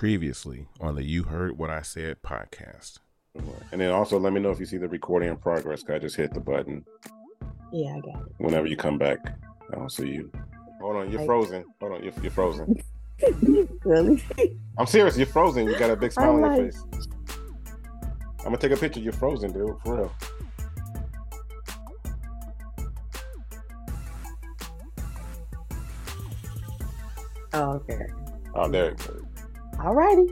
previously on the You Heard What I Said podcast. And then also let me know if you see the recording in progress. I just hit the button. Yeah, I got it. Whenever you come back, I don't see you. Hold on, you're I- frozen. Hold on, you're, you're frozen. really? I'm serious, you're frozen. You got a big smile on your face. I'm gonna take a picture. You're frozen, dude. For real. Oh, okay. Oh, there. Alrighty.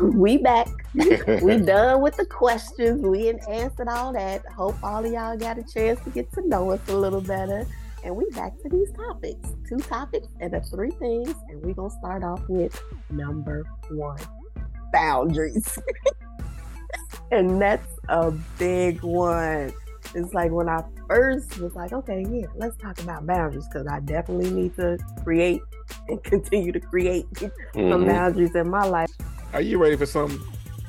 We back. we done with the questions. We answered all that. Hope all of y'all got a chance to get to know us a little better. And we back to these topics. Two topics and the three things. And we gonna start off with number one. Boundaries. and that's a big one. It's like when I first was like, okay, yeah, let's talk about boundaries because I definitely need to create and continue to create some Mhm. boundaries in my life. Are you ready for some?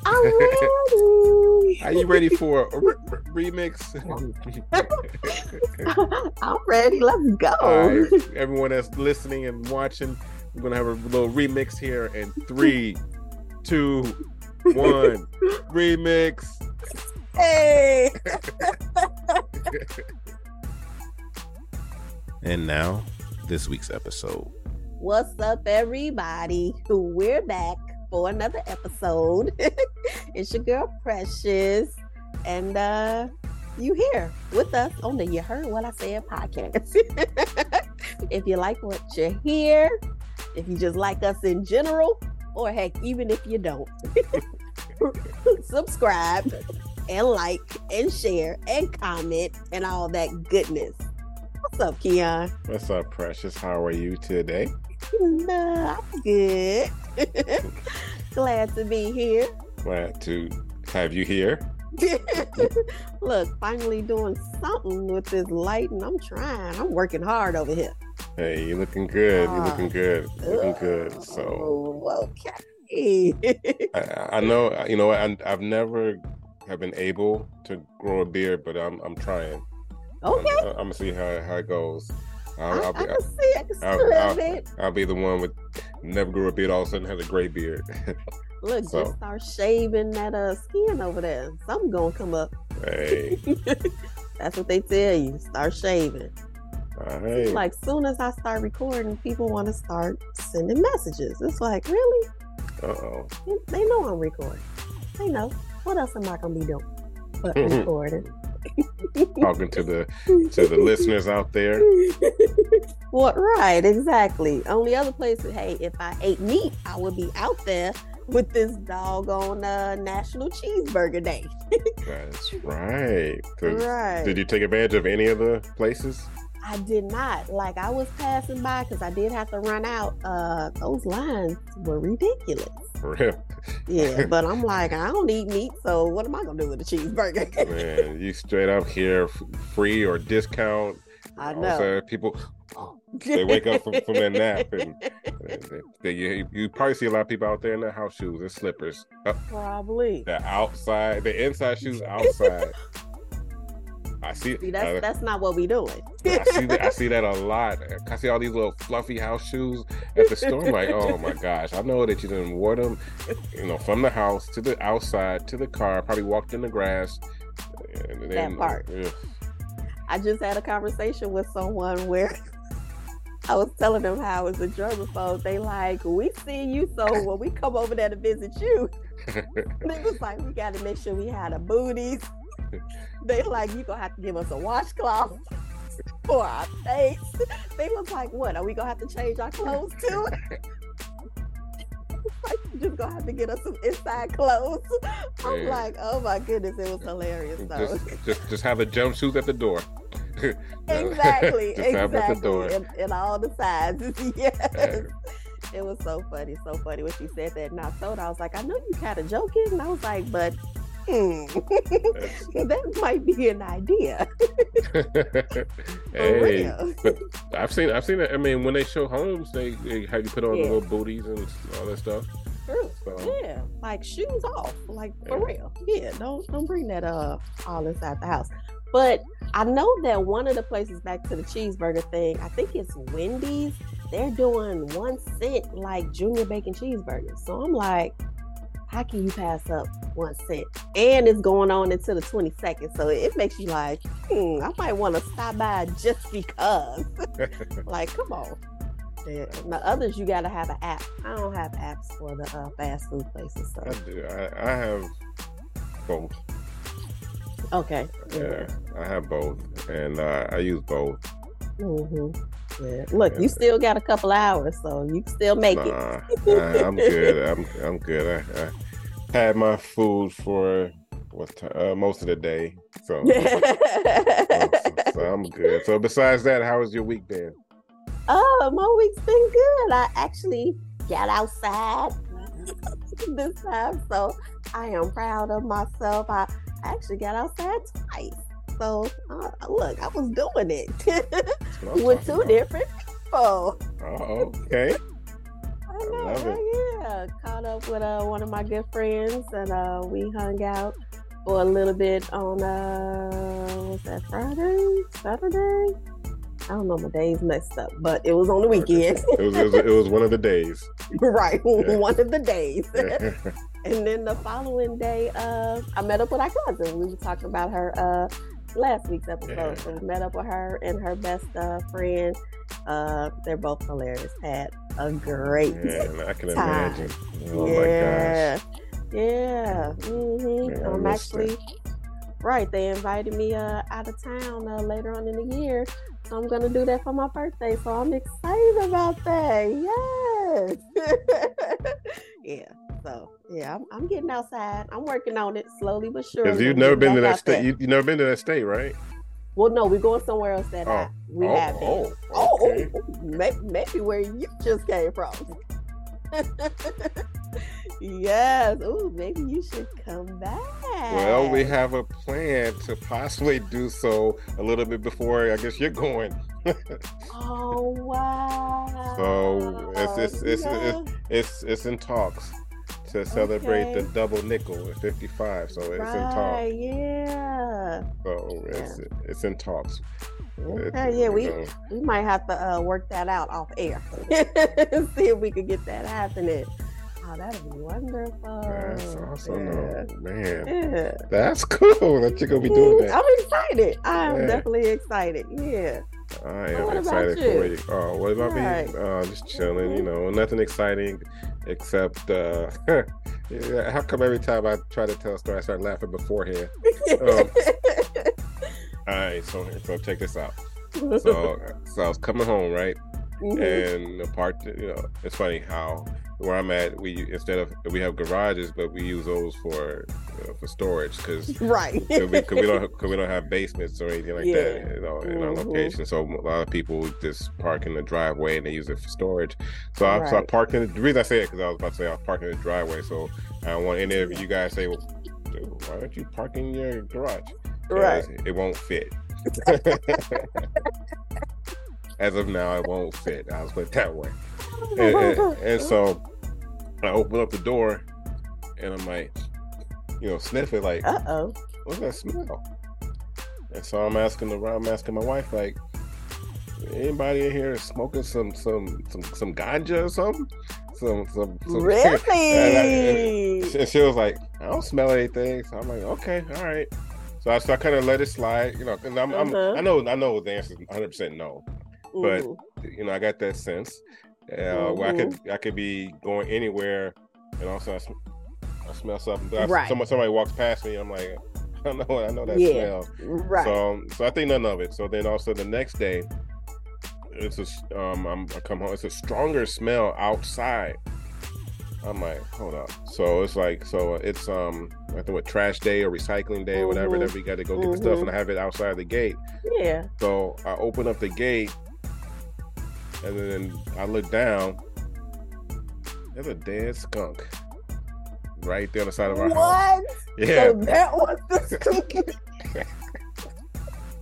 I'm ready. Are you ready for a re- re- remix? I'm ready. Let's go. All right, everyone that's listening and watching, we're gonna have a little remix here in three, two, one. remix. Hey. And now, this week's episode. What's up, everybody? We're back for another episode. it's your girl Precious, and uh you here with us on the You Heard What I Said podcast. if you like what you hear, if you just like us in general, or heck, even if you don't, subscribe and like and share and comment and all that goodness. What's up, Keon? What's up, Precious? How are you today? Nah, I'm good. Glad to be here. Glad to have you here. Look, finally doing something with this light, and I'm trying. I'm working hard over here. Hey, you're looking good. You're looking ah. good. Looking good. So Oh, okay. I, I know. You know. I, I've never have been able to grow a beard, but I'm I'm trying. okay. I'm, I'm gonna see how how it goes. I, I'll, I I'll, be, can see. I can see I'll- I'll- bit. I'll be the one with never grew a beard. All of a sudden has a gray beard. Look, so- just start shaving that uh skin over there. Something gonna come up. hey, That's what they tell you. Start shaving. all right. Like soon as I start recording, people want to start sending messages. It's like, really? Uh oh. They know I'm recording. They know. What else am I gonna be doing? But recording. Talking to the to the listeners out there. what? Right? Exactly. Only other places. Hey, if I ate meat, I would be out there with this doggone uh, National Cheeseburger Day. That's right. Right. Did you take advantage of any of the places? I did not. Like I was passing by because I did have to run out. Uh, those lines were ridiculous. For real, Yeah, but I'm like, I don't eat meat, so what am I gonna do with a cheeseburger? man. You straight up here, free or discount. I All of a know. sudden, people they wake up from, from their nap and, and they, you, you probably see a lot of people out there in their house shoes and slippers. Probably. the outside, the inside shoes outside. I see. See, that's uh, that's not what we doing. I see that. I see that a lot. I see all these little fluffy house shoes at the store. I'm like, oh my gosh! I know that you didn't wore them, you know, from the house to the outside to the car. Probably walked in the grass. And then, part. ugh. I just had a conversation with someone where I was telling them how I was a germaphobe. They like, we see you, so when we come over there to visit you, they was like, we got to make sure we had a booties. They like, you gonna have to give us a washcloth for our face. They was like, what? Are we gonna have to change our clothes too? like, you just gonna have to get us some inside clothes. I'm Yeah. like, oh my goodness, it was hilarious though. just, just, just have the jumpsuits at the door. exactly, just have at the exactly. door. In, in all the sizes. yes. Yeah. It was so funny, so funny when she said that. And I told her, I was like, I know you kind of joking. And I was like, but hmm, that might be an idea. Hey, but I've seen, I've seen it. I mean, when they show homes, they, they have you put on Yeah. the little booties and all that stuff. So, Yeah, like shoes off, like for real. Yeah, don't don't bring that uh all inside the house. But I know that one of the places back to the cheeseburger thing, I think it's Wendy's. They're doing one cent like junior bacon cheeseburgers. So I'm like, how can you pass up one cent? And it's going on until the 22nd. So it makes you like, hmm, I might want to stop by just because. like, come on. Yeah. The others, you got to have an app. I don't have apps for the uh, fast food places. So. I do. I, I have both. Okay. Yeah, I have both, and uh, I use both. Mm-hmm. Yeah. Look, you still got a couple hours, so you can still make Nah, it. I, I'm good. I'm I'm good. I, I had my food for what ti- uh, most of the day, so, so, so I'm good. So besides that, how was your week been? oh, my week's been good. I actually got outside this time, so I am proud of myself. I actually got outside twice. So uh, look, I was doing it with two about. different people. Oh, okay. I know, love right? yeah. Caught up with uh, one of my good friends, and uh, we hung out for a little bit on uh, what's that Friday, Saturday? I don't know my days messed up, but it was on the weekend, It was, it was it was one of the days. right? Yeah. one of the days. and then the following day, uh, I met up with our cousin. We were talking about her uh, last week's episode. So we met up with her and her best uh, friend. Uh, they're both hilarious. Had a great Man, I can time. imagine. Oh yeah. Yeah. hmm Man, I'm actually right. They invited me uh, out of town uh, later on in the year. So I'm gonna do that for my birthday. So I'm excited about that. Yes. yeah. So yeah, I'm, I'm getting outside. I'm working on it slowly but surely. Because you've never been to that state. You, you never been to that state, right? Well, no, we're going somewhere else that I, Oh. we oh, have oh, oh, Oh, okay. oh, maybe, maybe where you just came from. yes. Ooh, maybe you should come back. Well, we have a plan to possibly do so a little bit before I guess you're going. Oh wow. So, it's- it's- it's- Yeah. It's it's in talks to celebrate the double nickel at 55. So it's in talks. yeah. So it's it's in talks. It's, Okay, yeah, we know, we might have to uh, work that out off air. See if we could get that happening. Oh, that'd be wonderful. that's awesome, Yeah. man. Yeah. That's cool that you're gonna be doing that. I'm excited. I'm Yeah. definitely excited. Yeah. I am excited you? for you. Oh, what about Right. me? Uh, just chilling. You know, nothing exciting except. uh How come every time I try to tell a story, I start laughing beforehand? Oh. All right, so so check this out. So so I was coming home, right? Mhm. And the part, you know, it's funny how where I'm at, we instead of we have garages, but we use those for know, for storage because right. Cause we, we don't cause we don't have basements or anything like Yeah. that, you know, in our Mhm. location. So a lot of people just park in the driveway and they use it for storage. So I, so I parked in. The reason I say it because I was about to say I parked in the driveway. So I don't want any of you guys say, "Well, dude, why aren't you parking in your garage? right. It won't fit. As of now, it won't fit. I'll put it that way. And, and, and so I open up the door, and I'm like, you know, sniff it like, Uh oh. what's that smell? And so I'm asking the I'm asking my wife like, anybody in here smoking some some some some ganja or something? Some some, some Really? and she was like, I don't smell anything. So I'm like, okay, all right. So I, so I kind of let it slide, you know. And I'm, I'm, Uh-huh. I know I know the answer is 100 percent no. but- Mhm. You know, I got that sense. Uh, where I could I could be going anywhere, and also I, smell something. I- Right. Somebody, somebody walks past me. I'm like, I know I know that Yeah. smell. right. So, so I think none of it. So then also the next day, it's a um I'm, I come home. It's a stronger smell outside. I'm like, hold up. So it's like so it's um I think what trash day or recycling day or whatever that we got to go get the stuff Mhm. and I have it outside the gate. yeah. So I open up the gate and then I look down. There's a dead skunk right there on the side of our house. Yeah. So that was the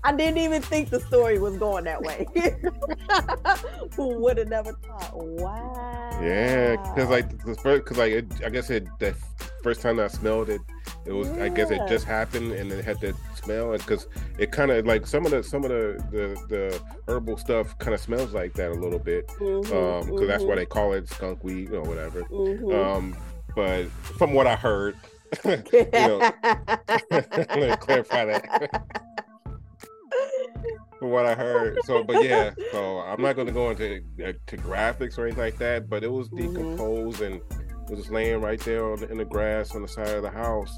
I didn't even think the story was going that way. Who would have never thought? Wow. Yeah, because like the first, because like it, I guess it the first time I smelled it, It was, I guess, it just happened, and it had that smell, because it kind of like some of the some of the the, the herbal stuff kind of smells like that a little bit, Mhm, um, because that's why mhm, they call it skunk weed or whatever. mhm. Um, but from what I heard, you know, let me clarify that. from what I heard, so but yeah, so I'm not going to go into uh, to graphics or anything like that, but it was decomposed and it was just laying right there on the, in the grass on the side of the house.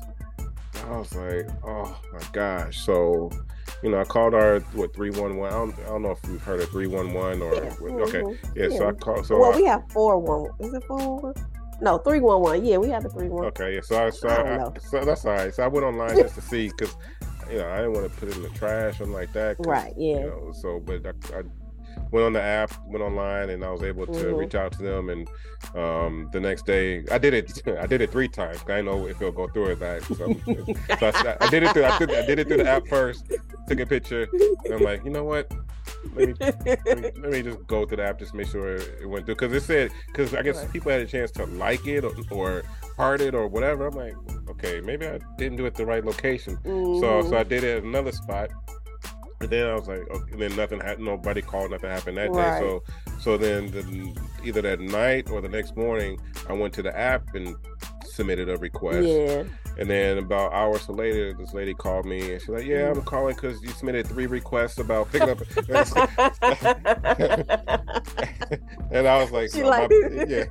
I was like, oh my gosh. So, you know, I called our what three one one. I don't know if you've heard of three one one or Yeah, okay, mhm. yeah. So I called. So well, I, we have four one. Is it four one? No, three one one. Yeah, we had the three one. Okay, yeah. So I, so, I I, so that's all right. So I went online just to see because you know I didn't want to put it in the trash or like that. Right. You Yeah. know, so but I, I went on the app, went online, and I was able to Mhm. reach out to them. And um, the next day, I did it. I did it three times. I didn't know if it'll go through or not. So, so I, I did it. Through, I, did, I did it through the app first. Took a picture. And I'm like, you know what? Let me let me, let me just go to the app just make sure it went through because it said because I guess Right. people had a chance to like it or, or heart it or whatever. I'm like, okay, maybe I didn't do it the right location. So Mhm. so I did it at another spot. And then I was like, okay, then nothing happened. Nobody called. Nothing happened that Right. day. So so then the, either that night or the next morning, I went to the app and submitted a request. yeah. And then about hours later, this lady called me and she's like, "Yeah. I'm calling because you submitted three requests about picking up." and I was like, She "No, like- my- "Yeah."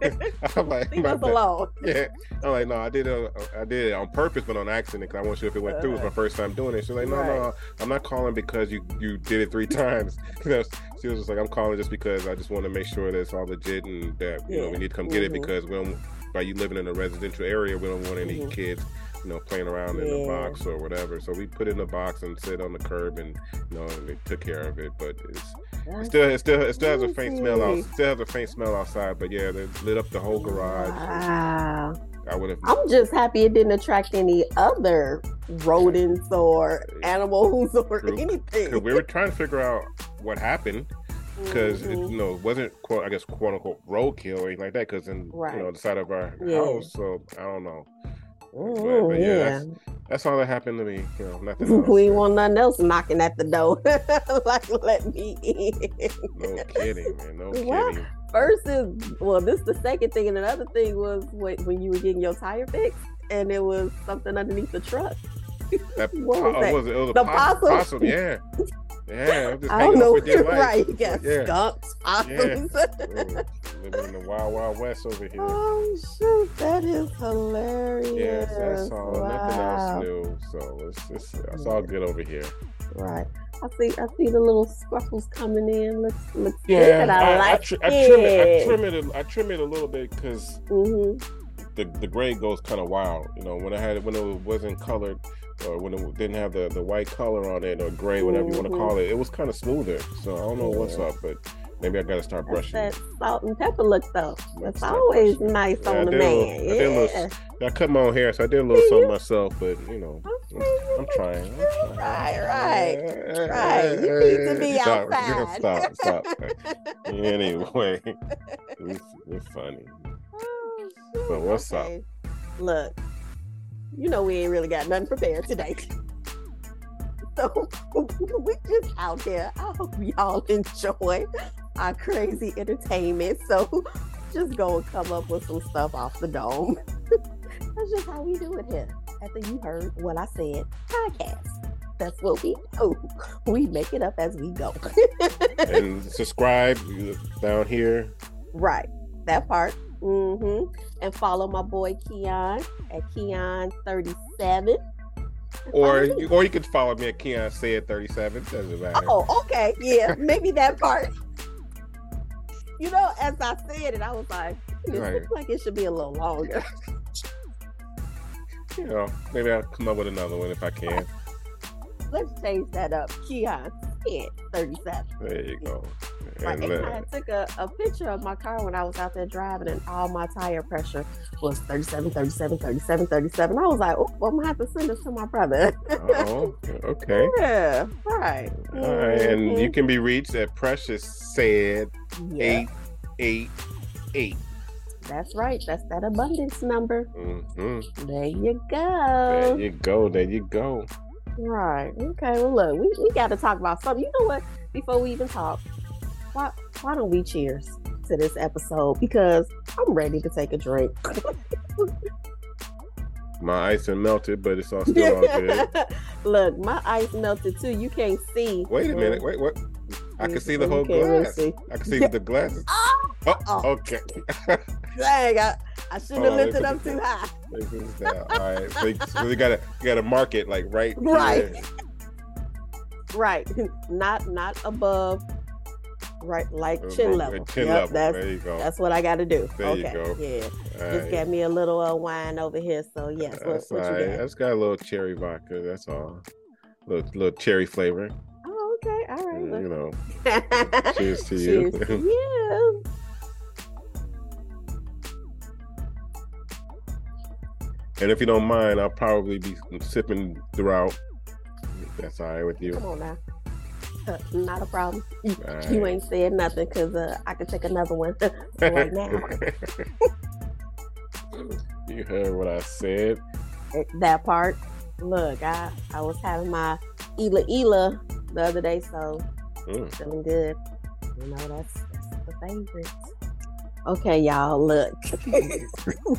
I'm like, Leave "My us bad." alone. Yeah, I'm like, no, I did it. I did it on purpose, but on accident because I wasn't sure if it went through. It was my first time doing it. She's like, no, no, I'm not calling because you you did it three times. You know, she was just like, I'm calling just because I just want to make sure that it's all legit and that you know we need to come get it Mhm. because we don't. By you living in a residential area, we don't want any Mhm. kids, you know, playing around in the box or whatever. So we put it in the box and sit on the curb, and you know, they took care of it. But it's it still, it still, it still has a faint smell out. Still has a faint smell outside. But yeah, they lit up the whole garage. Wow. I would have. I'm just happy it didn't attract any other rodents or animals or True. anything. We were trying to figure out what happened because it, Mhm. you know it wasn't quote I guess quote unquote roadkill or anything like that because in Right. you know the side of our Yeah. house. So I don't know. Mhm, but yeah, yeah. that's- That's all that happened to me. You know, nothing else. we want nothing else knocking at the door. like, let me in. No kidding, man. No What? kidding. First is well, this is the second thing, and another thing was when, when you were getting your tire fixed, and it was something underneath the truck. That, What was oh, that? was it? It was The possum? possum, Yeah. Yeah. I'm just I don't know, with right? You got Yeah. skunks, possums. Mm, Living in the wild, wild west over here. oh shoot, that is hilarious. Yes, that's all. Nothing else new. So it's, it's, it's all good over here. Right. I see. I see the little scruffles coming in. Looks looks Yeah, good. I, like tr- I trim it. I trim it. a- I trim it a little bit because hmm the the gray goes kind of wild. You know, when I had it when it wasn't colored or when it didn't have the, the white color on it or gray, whatever you want to mm-hmm. call it, it was kind of smoother. So I don't know what's up, but maybe I got to start That's brushing. that salt and pepper look though. That's always brushing. nice Yeah, on the did a little- man. I little yeah. I cut my own hair, so I did a little something myself. But you know, I'm trying. I'm trying. Right, right. Right. You need to be Stop, outside. Stop, stop. anyway, it's, it's funny. Oh, shoot, what's up? Look, you know we ain't really got nothing prepared today. So we just out there. I hope y'all enjoy our crazy entertainment. So just go and come up with some stuff off the dome. That's just how we do it here. After you heard what I said, podcast. That's what we do. We make it up as we go. and subscribe down here. Right. That part. Hmm And follow my boy Keon at Keon37. Or you, or you could follow me at Keon Said 37. Doesn't matter. Oh, okay. Yeah, maybe that part. You know, as I said it, I was like, it Right. looks like it should be a little longer. You know, maybe I'll come up with another one if I can. Let's change that up. Keon said 37. There you go. Right. And, And uh, I took a, a picture of my car when I was out there driving, and all my tire pressure was 37, 37, 37, 37. I was like, oh, I'm going to have to send this to my brother. oh, okay. yeah, right. All right, and you Mhm. can be reached at Precious Said Yeah. eight eight eight. That's right. That's that abundance number. hmm There you go. There you go. There you go. Right. Okay. Well, look, we, we got to talk about something. You know what? Before we even talk, why why don't we cheers to this episode? Because I'm ready to take a drink. My ice and melted, but it's all still all good. look, my ice melted too. You can't see. Wait a minute. Wait, what? I can see the whole really glass. I can see the glasses. Oh, ah! Oh, Oh. okay. dang! I, I shouldn't have lifted up too high. This is down. All right. So you, so you gotta you gotta mark it like right. Right. Right. Not not above. Right, like chin level. Chin Yep, level. That's there you go. that's what I got to do. There you okay. go. Yeah. All Just right. get me a little uh, wine over here. So yes, what, That's what all you right. got? That's got a little cherry vodka. That's all. Little little cherry flavor. Oh, okay. All right. You know. Cheers to you. Cheers to you. And if you don't mind, I'll probably be sipping throughout. If That's all right with you. Come on now. Uh, not a problem. You, All you ain't said nothing because uh, I can take another one right now. you heard what I said. that part. Look, I I was having my Ela Ela the other day, so Mm. feeling good. You know, that's that's the favorite. Okay, y'all, look.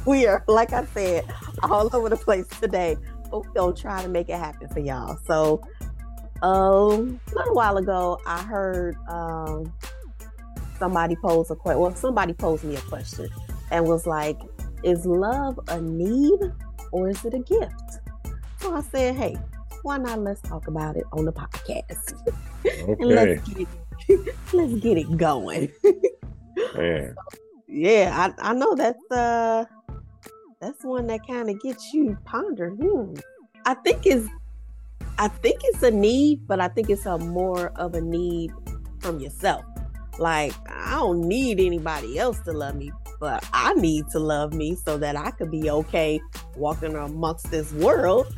we are, like I said, all over the place today. But we're gonna try to make it happen for y'all. So um a little while ago I heard um somebody pose a question. Well, somebody posed me a question and was like, is love a need or is it a gift? So I said, hey, why not let's talk about it on the podcast? and Okay. let's get it, let's get it going. Man. yeah, I, I know that's uh that's one that kind of gets you pondering. Hmm. I think it's I think it's a need, but I think it's a more of a need from yourself. Like I don't need anybody else to love me, but I need to love me so that I could be okay walking amongst this world.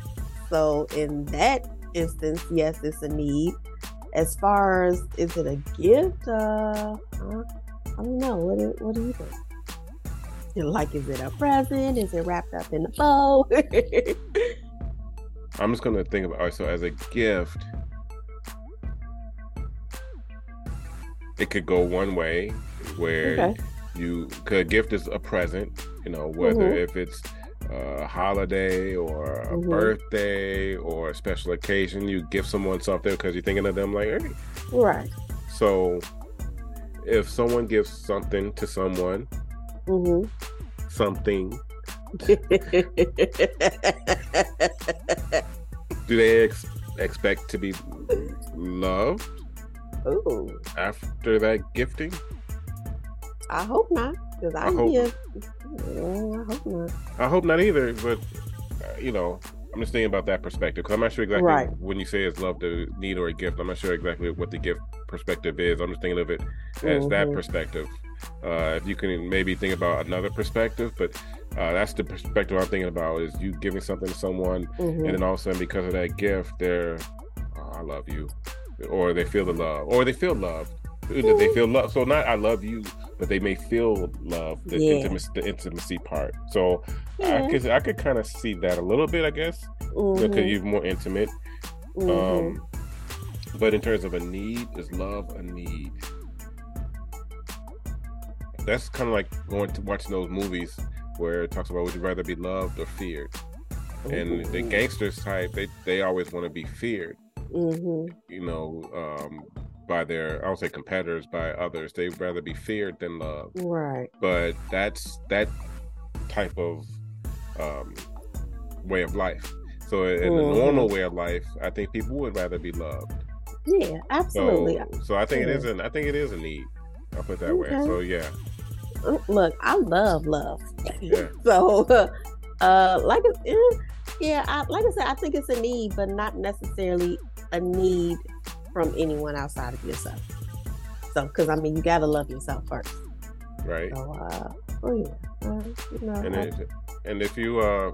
So in that instance, yes, it's a need. As far as is it a gift? Uh, I don't know. What do, what do you think? Like, is it a present? Is it wrapped up in a bow? I'm just gonna think about so as a gift, it could go one way where Okay. you could gift is a present, you know, whether Mhm. if it's a holiday or a Mhm. birthday or a special occasion, you give someone something because you're thinking of them like, hey. right. So if someone gives something to someone, hmm something, do they ex- expect to be loved Ooh, after that gifting? I hope not, because I, I hope- give. I hope not. I hope not either, but uh, you know, I'm just thinking about that perspective because I'm not sure exactly Right. when you say it's love to need or a gift. I'm not sure exactly what the gift perspective is. I'm just thinking of it as that Mhm. perspective. Uh, if you can maybe think about another perspective, but uh, that's the perspective I'm thinking about is you giving something to someone, Mhm. and then all of a sudden because of that gift, they're, oh, I love you, or they feel the love, or they feel love. They Mhm. feel love. So not I love you, but they may feel love, the Yeah. intimacy, the intimacy part. So Yeah. I could I could kind of see that a little bit, I guess, Mhm. because you're more intimate. Mhm. Um, but in terms of a need, is love a need? That's kind of like going to watching those movies where it talks about would you rather be loved or feared? And the gangsters type, they they always want to be feared. Mhm. You know, um, by their I don't say competitors, by others. They'd rather be feared than loved. Right. But that's that type of um, way of life. So in Mhm. a normal way of life, I think people would rather be loved. Yeah, absolutely. So, so I think it Yeah. is an I think it is a need. I'll put it that way. So yeah, Look, I love love. Yeah. so, uh, like, eh, yeah, I, like I said, I think it's a need, but not necessarily a need from anyone outside of yourself. So, because I mean, you gotta love yourself first. right. So, uh, oh yeah, uh, you know, And I- if, and if you uh,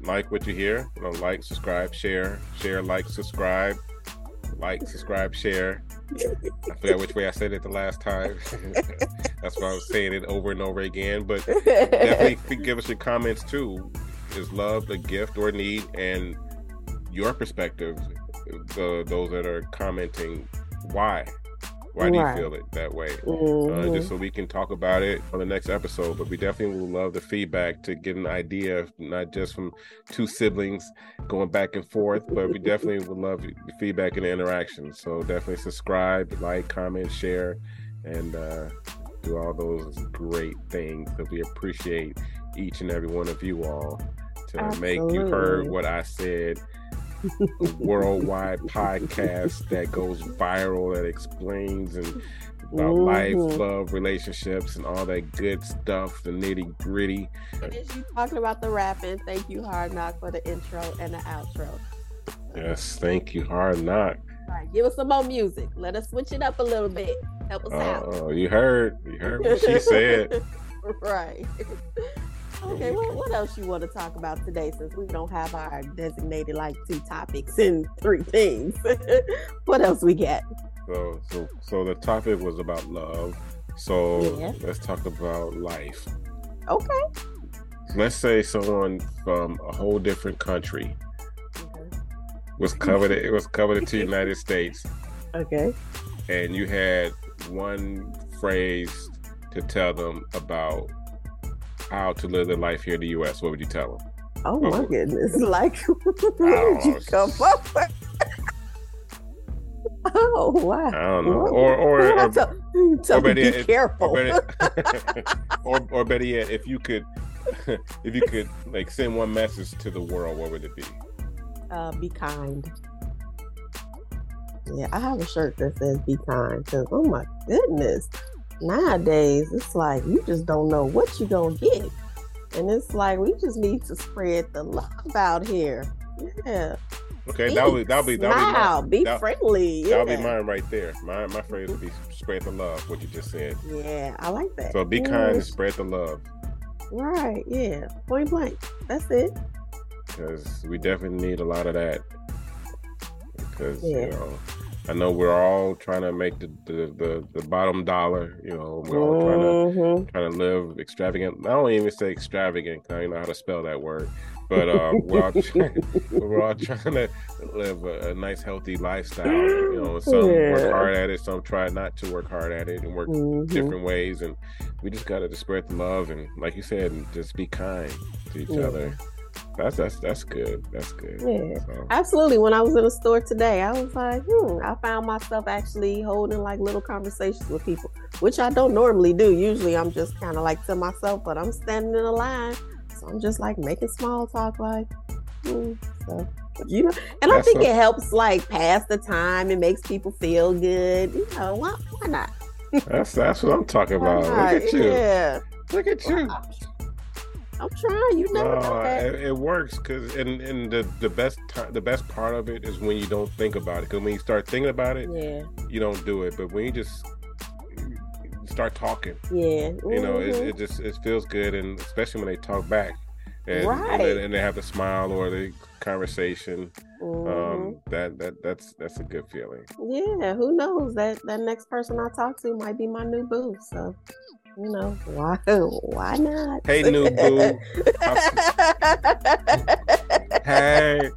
like what you hear, you know, like, subscribe, share, share, like, subscribe. like, subscribe, share. I forgot which way I said it the last time. That's why I was saying it over and over again. But definitely give us your comments too. Is love a gift or need? And your perspective, the those that are commenting, why? Why do you feel it that way? Uh, Mhm. just so we can talk about it on the next episode. But we definitely will love the feedback to get an idea, not just from two siblings going back and forth, but we definitely would love the feedback and the interaction. So definitely subscribe, like, comment, share, and uh, do all those great things that we appreciate each and every one of you all to make you heard what I said. A worldwide podcast that goes viral that explains and about life, Mhm. love, relationships, and all that good stuff, the nitty gritty. And you talking about the rapping, thank you, Hard Knock, for the intro and the outro. Yes, thank you, hard knock. Right, give us some more music. Let us switch it up a little bit. Help us out. Oh, you heard, you heard what she said. right. Okay, what, what else you want to talk about today since we don't have our designated like two topics and three things? what else we got? So, so, so the topic was about love. So Yeah. let's talk about life. Okay. Let's say someone from a whole different country. Was covered. It was covered to the United States, Okay. and you had one phrase to tell them about how to live their life here in the U.S. What would you tell them? Oh my Oh. goodness! Like, where did you come oh, up with? Oh wow! I don't know. What- Or, or, what um, or, you tell me better be yet, careful. or better, or, or better yet, if you could, if you could like send one message to the world, what would it be? Uh, be kind. Yeah, I have a shirt that says "Be kind" because oh my goodness, nowadays it's like you just don't know what you're gonna get, and it's like we just need to spread the love out here. Yeah, Okay, that'll be that'll be that'll smile, be be. That, friendly. that'll be mine right there. My my phrase would be spread the love. What you just said. Yeah, I like that. So be Yeah, kind and spread the love, Right, yeah, point blank. That's it. Because we definitely need a lot of that. Because Yeah. you know, I know we're all trying to make the the, the, the bottom dollar. You know, we're all trying to Mhm. trying to live extravagant. I don't even say extravagant 'cause I don't know how to spell that word. But uh, we're all trying, we're all trying to live a, a nice, healthy lifestyle. You know, some work Yeah. hard at it, some try not to work hard at it and work Mhm. different ways. And we just got to spread the love and, like you said, just be kind to each Yeah. other. That's that's that's good. That's good. Yeah. So, Absolutely. When I was in the store today, I was like, hmm, I found myself actually holding like little conversations with people, which I don't normally do. Usually I'm just kind of like to myself, but I'm standing in a line. So I'm just like making small talk, like, hmm, so, you know, and I think a- it helps like pass the time. It makes people feel good. You know, why, why not? that's that's what I'm talking about. Look at you. Yeah. Look at you. I'm trying. You never know No, that. it, it works because and, and the the best time the best part of it is when you don't think about it because when you start thinking about it Yeah. you don't do it but when you just start talking Yeah. you know it, Mhm. it just it feels good and especially when they talk back and, Right. and, they, and they have a smile or the conversation Mhm. um that that that's that's a good feeling Yeah, who knows? That that next person I talk to might be my new boo. So, you know, why why not? hey new boo hey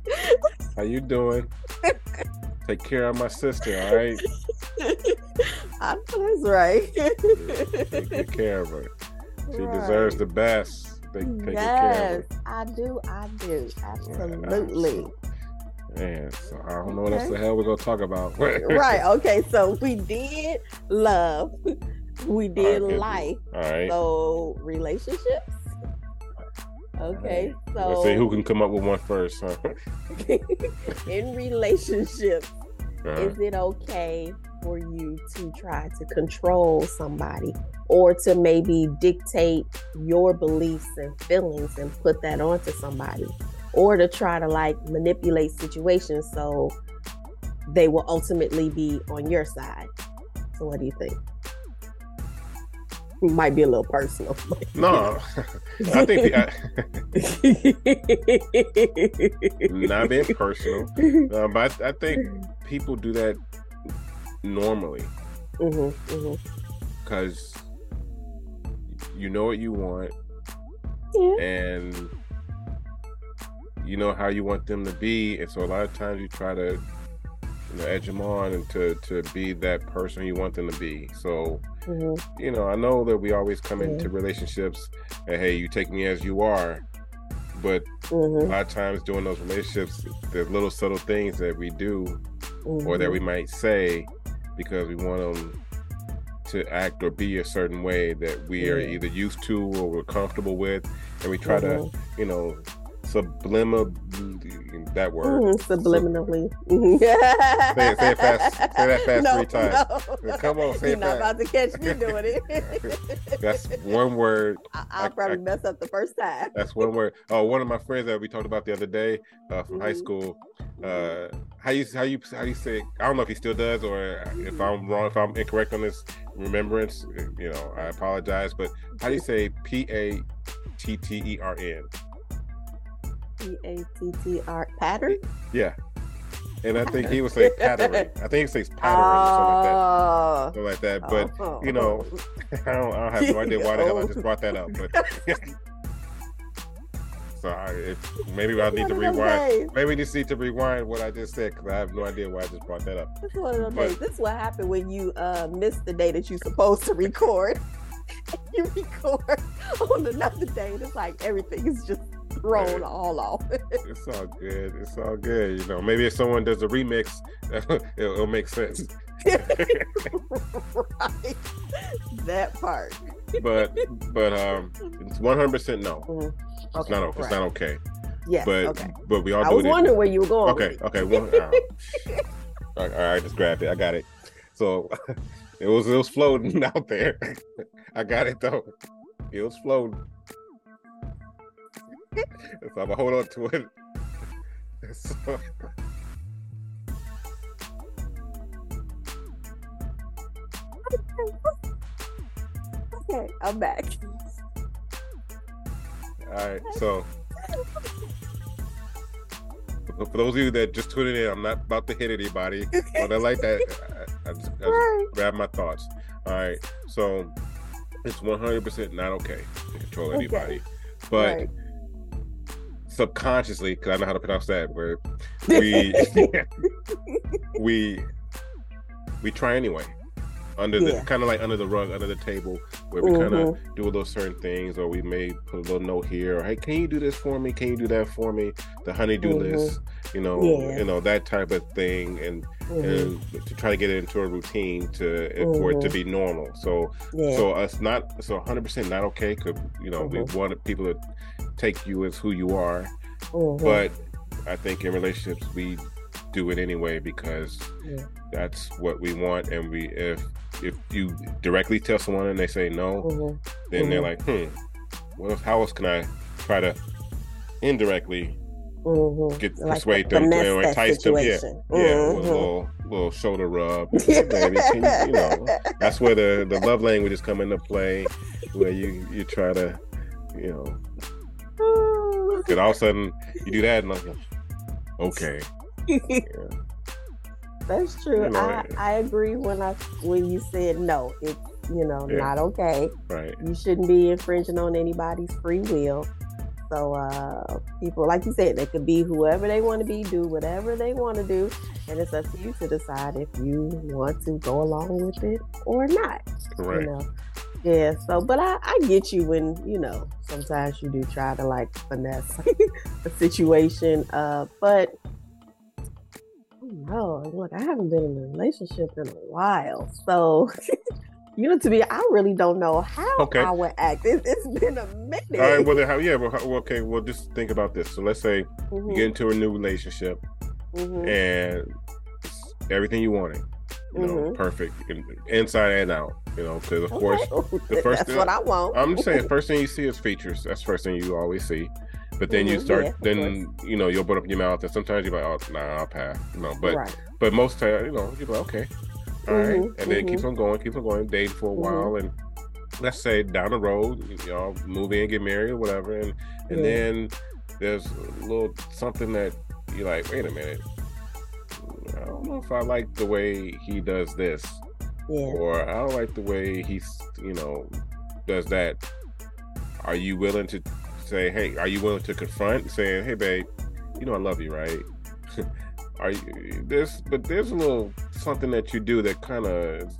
how you doing take care of my sister all right I know that's right. take good care of her She Right. deserves the best. Take, take yes, I do. I do. Absolutely. Man, so I don't know what else Okay. the hell we're gonna talk about. right. Okay. So we did love. We did Alright, life. All right. So relationships. Okay. So Let's see who can come up with one first. Huh? in relationships. Is it okay for you to try to control somebody or to maybe dictate your beliefs and feelings and put that onto somebody or to try to like manipulate situations so they will ultimately be on your side so what do you think might be a little personal no, I think the, I, not being personal, uh, but I, I think people do that normally. Hmm hmm because you know what you want Yeah. and you know how you want them to be and so a lot of times you try to you know edge them on and to to be that person you want them to be. So hmm you know i know that we always come Yeah. into relationships and hey you take me as you are but a hmm lot of times during those relationships there's little subtle things that we do or that we might say because we want them to act or be a certain way that we are either used to or we're comfortable with and we try to you know subliminal that word Mhm, subliminally. Say it- say it fast- say that fast no, three times. No. Come on, say You're it not fast. about to catch me doing it. that's one word I, I- I'll probably I- mess up the first time. that's one word oh one of my friends that we talked about the other day uh, from high Mhm. school uh how you how you how you say i don't know if he still does or if i'm wrong if i'm incorrect on this remembrance you know i apologize but how do you say p-a-t-t-e-r-n P A T T R pattern. yeah and i think he would say pattering i think he says pattering or something like that Oh. something like that but Oh. you know, I don't, I don't have no idea why the hell I just brought that up, but so I, if, maybe I need to rewind. Maybe just need to rewind what I just said because I have no idea why I just brought that up. This is one of those But- This is what happened when you uh, miss the day that you're supposed to record. you record on another day, and it's like everything is just thrown Right. all off. It's all good. It's all good. You know, maybe if someone does a remix, it'll, it'll make sense. right. That part. But but um, it's one hundred percent no. Mhm. It's not. It's right. not okay. Yes. But okay. but we all I was it. wondering where you were going. Okay, okay. All right. all right, I just grabbed it. I got it. So it was it was floating out there. I got it though. It was floating. so I'm gonna hold on to it. So- Okay, I'm back. all right, so for those of you that just tuning in, I'm not about to hit anybody. But I like that. I, I just, I just grab my thoughts. All right, so it's 100% not okay to control Okay. anybody, but Right. Subconsciously, because I know how to pronounce that word, we we we try anyway. Under the Yeah. kind of like under the rug, under the table, where we kind Mhm. of do a little certain things, or we may put a little note here, or hey, can you do this for me? Can you do that for me? The honeydew Mhm. list, you know, Yeah. you know that type of thing, and Mhm. and to try to get it into a routine to for it to be normal. So Yeah. so us not so 100 percent not okay because you know we Mhm. want people to take you as who you are, Mhm. but I think in relationships we do it anyway because Yeah. that's what we want, and we if if you directly tell someone and they say no, Mhm. then they're like, hmm, what if how else can I try to indirectly Mhm. get Like persuade them to entice them? Yeah, situation. yeah, with a Mhm. little little shoulder rub, Hey, baby. Can you, you know, that's where the the love languages come into play, where you you try to, you know, because all of a sudden you do that and I'm like, okay, That's true. You know, I, I agree when I when you said no. It's you know Yeah. not okay. right, You shouldn't be infringing on anybody's free will. So uh, people, like you said, they could be whoever they want to be, do whatever they want to do, and it's up to you to decide if you want to go along with it or not. right, You know. Yeah. So, but I, I get you when you know sometimes you do try to like finesse a situation. Uh, but no, look, I haven't been in a relationship in a while, so. You know, to be, I really don't know how Okay. I would act. It, it's been a minute. all right. Well, then how? Yeah. Well, how, okay. Well, just think about this. So let's say Mhm, you get into a new relationship mhm, and everything you wanted, you know, Mhm. perfect, in- inside and out. You know, because of course the first that's thing- what I want. I'm just saying, first thing you see is features. That's the first thing you always see. But then you Mhm, start, yeah, then you know, you'll open up your mouth, and sometimes you're like, "Oh, nah, I'll pass." You know, but right. but most time, you know, you're like, "Okay, all right," Mhm, and then mhm. keeps on going, keeps on going, date for a Mhm. while, and let's say down the road, y'all move in, get married, or whatever, and and Yeah. then there's a little something that you're like, "Wait a minute." I I don't know if I like the way he does this, Yeah. or I don't like the way he's, you know, does that. Are you willing to say, hey, are you willing to confront saying, hey, babe, you know I love you, right? are you this? But there's a little something that you do that kind of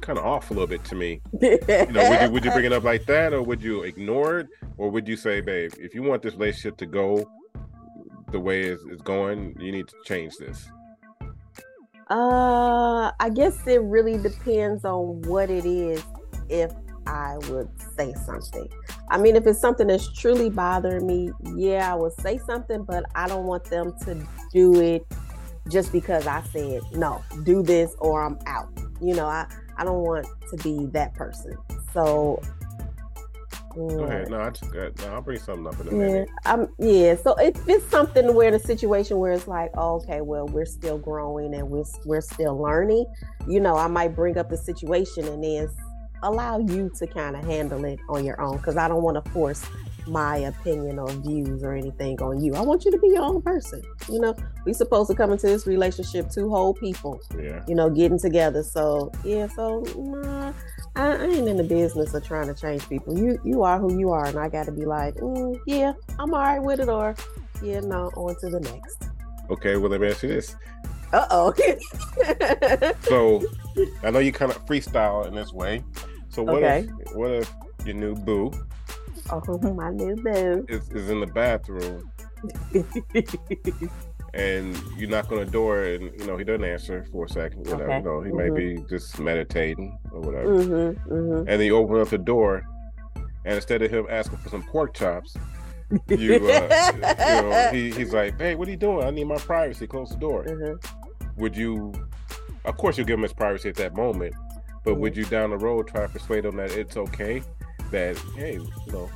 kind of off a little bit to me. You know, would you would you bring it up like that, or would you ignore it, or would you say, babe, if you want this relationship to go the way it's, it's going, you need to change this. Uh, I guess it really depends on what it is. If I would say something, I mean, if it's something that's truly bothering me, yeah, I would say something. But I don't want them to do it just because I said no, do this or I'm out. You know, I I don't want to be that person. So. Go ahead. No, I just got, no, I'll bring something up in a Yeah, minute. um, yeah. So if it's something where the situation where it's like, oh, okay, well, we're still growing and we're we're still learning, you know, I might bring up the situation and then allow you to kind of handle it on your own because I don't want to force my opinion or views or anything on you. I want you to be your own person. You know, we supposed to come into this relationship two whole people Yeah. you know, getting together. So yeah, so nah, I, I ain't in the business of trying to change people. You you are who you are, and I got to be like, mm, yeah, I'm all right with it, or yeah, no, on to the next. Okay. Well, let me ask you this. Uh oh. So, I know you kind of freestyle in this way. So what Okay. if what if your new boo oh, my new boo. is, is in the bathroom and you knock on the door and you know he doesn't answer for a second. You know, Okay. you know he may be just meditating or whatever. mm-hmm, mm-hmm. and then you open up the door, and instead of him asking for some pork chops, you, uh, you know, he, he's like, "Hey, what are you doing? I need my privacy. Close the door." Mhm. Would you? Of course, you give him his privacy at that moment, but would you down the road try to persuade him that it's okay? That hey, you know.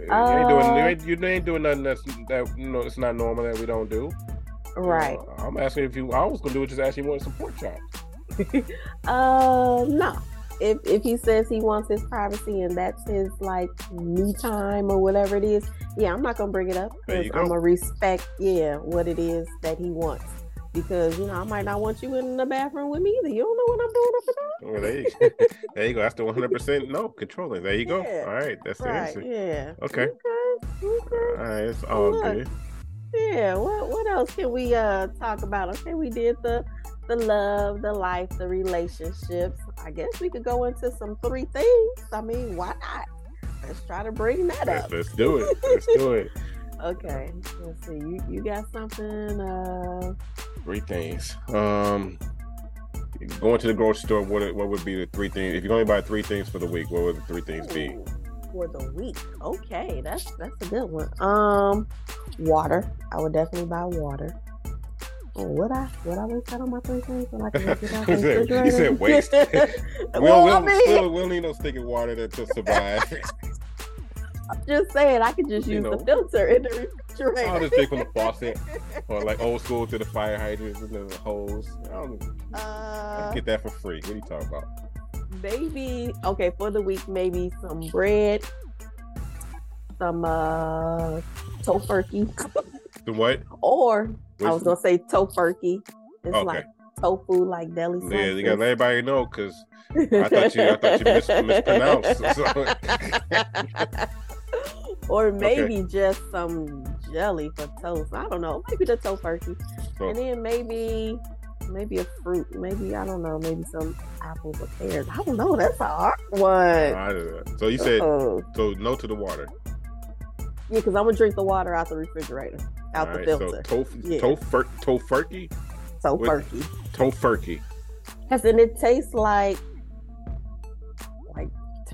you ain't doing you Uh, ain't, you ain't doing nothing that's that you know it's not normal that we don't do. Right. I'm asking if you. I was gonna do it. Just ask you want some pork chops. Uh, no. If if he says he wants his privacy and that's his like me time or whatever it is, yeah, I'm not gonna bring it up I'm go. gonna respect, yeah, what it is that he wants. Because you know, I might not want you in the bathroom with me either. You don't know what I'm doing up and down. Well, there you, there you go. That's the 100 percent no controlling. There you go. Yeah. All right, that's the Right? answer. Yeah. Okay. Okay. Okay. All right, it's all Look. good. Yeah. What What else can we uh talk about? Okay, we did the the love, the life, the relationships. I guess we could go into some three things. I mean, why not? Let's try to bring that Let's, up. let's do it. Let's do it. Okay. Let's see. You you got something? Uh, Three things. Um, going to the grocery store. What what would be the three things? If you only buy three things for the week, what would the three things be? ooh, for the week. Okay, that's that's a good one. Um, water. I would definitely buy water. Oh, would I? Would I waste that on my three things? when I can make it out You the said- you said waste. We don't, well, we, I don't, mean, we, don't, we don't need no stinking water to, to survive. Just saying, I could just You use know. the filter in the refrigerator. I'll just take from the faucet, or like old school to the fire hydrants and the hose. I don't Uh, get that for free. What are you talking about? maybe okay for the week. Maybe some bread, some uh tofurkey, The what? or I was gonna say tofurkey. It's Okay. like tofu, like deli slices. Yeah, you gotta let everybody know because I thought you, I thought you mis- mispronounced. So, or maybe just some jelly for toast. I don't know. Maybe the tofurkey, so and then maybe maybe a fruit. Maybe I don't know. Maybe some apples or pears. I don't know. That's a hard one. So you said Uh-oh. so no to the water. Yeah, because I'm gonna drink the water out the refrigerator, out All the right, filter. So tofu, Yeah. tofur, tofurkey, furky. tofurkey. Cause then it tastes like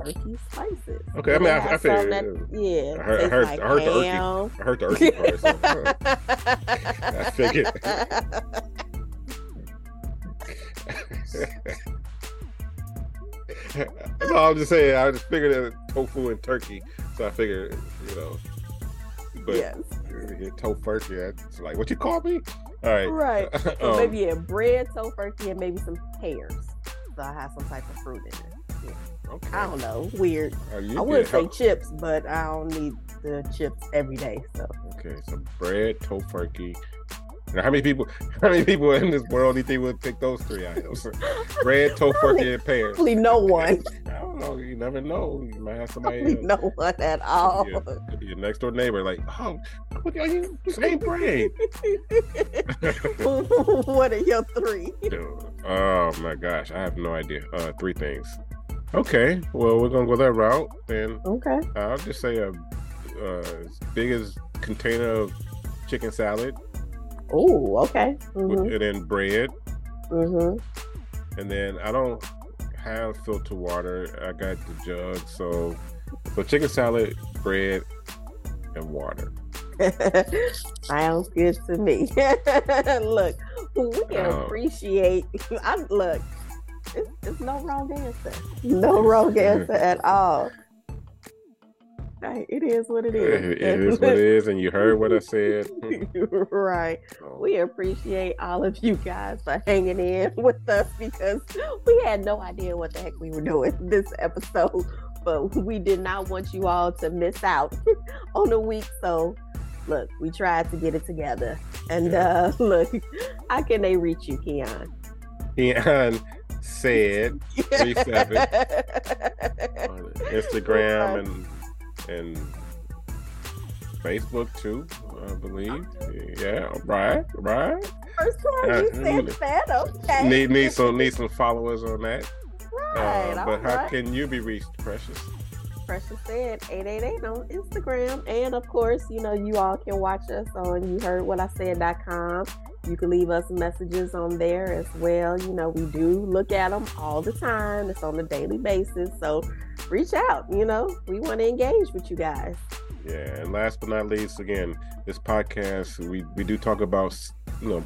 turkey slices. Okay, I mean, I- I figured- that- yeah, I heard- I heard- like I heard the turkey. I heard the turkey part. So, huh. I figured. no, I'm just saying. I just figured that tofu and turkey, so I figured, you know. But yes, yeah, tofurkey, that's like what you call me. All right, right. So Um, maybe yeah, bread, tofurkey, and maybe some pears. So I have some type of fruit in it. Okay. I don't know, weird. Oh, I would say help. chips, but I don't need the chips every day. So Okay, so bread, tofurkey, Now, how many people? How many people in this world do you think would pick those three items? Bread, tofurkey, and pears. Probably no one. I don't know. You never know. You might have somebody. Probably else. no one at all. Be your next door neighbor, like, oh, look at you, same bread. what are your three? Dude, Oh my gosh, I have no idea. Uh, three things. Okay, well, we're gonna go that route, and Okay. I'll just say a uh, as big as container of chicken salad, Oh, okay. with, hmm and then bread, hmm and then I don't have filter water. I got the jug, so so chicken salad, bread, and water. Sounds good to me. look, we can Oh. appreciate. I look. It's, it's no wrong answer. No wrong answer at all. Right, it is what it is. It, it is what it is, and you heard what I said. right. We appreciate all of you guys for hanging in with us because we had no idea what the heck we were doing this episode, but we did not want you all to miss out on a week. So, look, we tried to get it together. And uh, look, how can they reach you, Keon? Keon said Three seven. on Instagram and and Facebook too, I believe. Yeah, right, right. First time you said that, okay. Need need some need some followers on that. right, Uh, but how alright. can you be reached, Precious? Precious said 888 on Instagram. And of course, you know, you all can watch us on you heard what I said.com. You can leave us messages on there as well. You know, we do look at them all the time. It's on a daily basis. So reach out, you know, we want to engage with you guys. Yeah, and last but not least, again, this podcast we we do talk about you know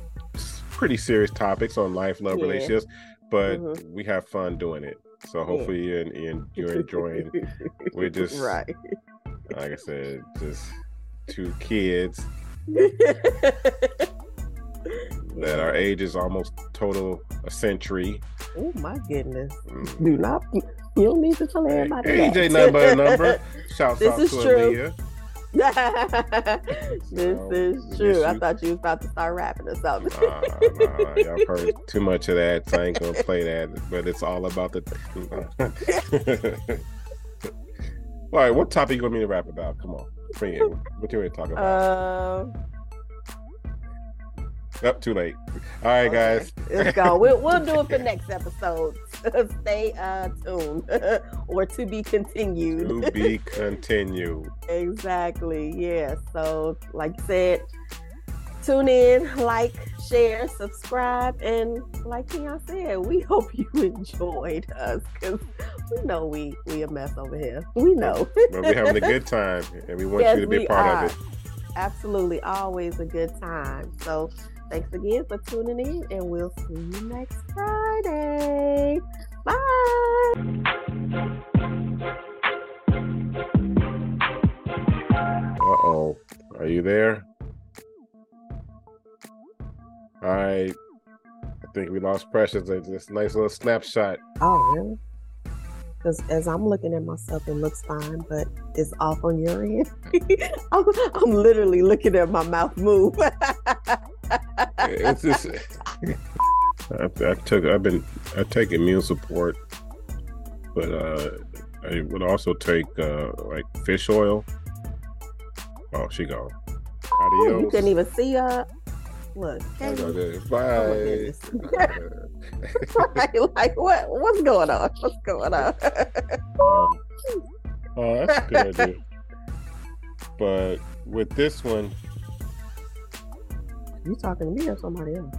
pretty serious topics on life, love, Yeah. relationships, but Mhm. we have fun doing it. So hopefully you you you're enjoying. We're just right. like I said, just two kids that our age is almost total a century. Oh my goodness. Mm. Do not you don't need to tell everybody. Hey. AJ but number. Shouts This out is to true. Aaliyah. this So, is true. miss I you. thought you was about to start rapping or something. Nah, nah, y'all heard too much of that, so I ain't gonna play that. But it's all about the. all right, what topic you want me to rap about? Come on, bring it. What you want to talk about? Um, Up too late. All right, guys. let's go. We'll, we'll do it for next episode. Stay uh, tuned or to be continued. To be continued. exactly. Yeah. So, like you said, tune in, like, share, subscribe, and like Keon said, we hope you enjoyed us because we know we we a mess over here. We know. But we're having a good time, and we want Yes, you to be a part are. of it. Absolutely, always a good time. So, thanks again for tuning in, and we'll see you next Friday. Bye. Uh oh. Are you there? All right. I think we lost Precious. It's this nice little snapshot. Oh, really? Because as I'm looking at myself, it looks fine, but it's off on your end. I'm, I'm literally looking at my mouth move. It's just. I, I took. I've been. I take immune support, but uh, I would also take uh like fish oil. Oh, she gone. Oh, you Adios. couldn't even see her. Look, I can't got you- this. oh Bye. right, like what? What's going on? What's going on? Um, oh, that's a good idea. But with this one, You talking to me or somebody else?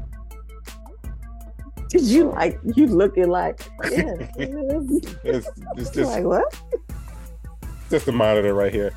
Did you like you looking like yeah? it's, it's just like what? just a monitor right here.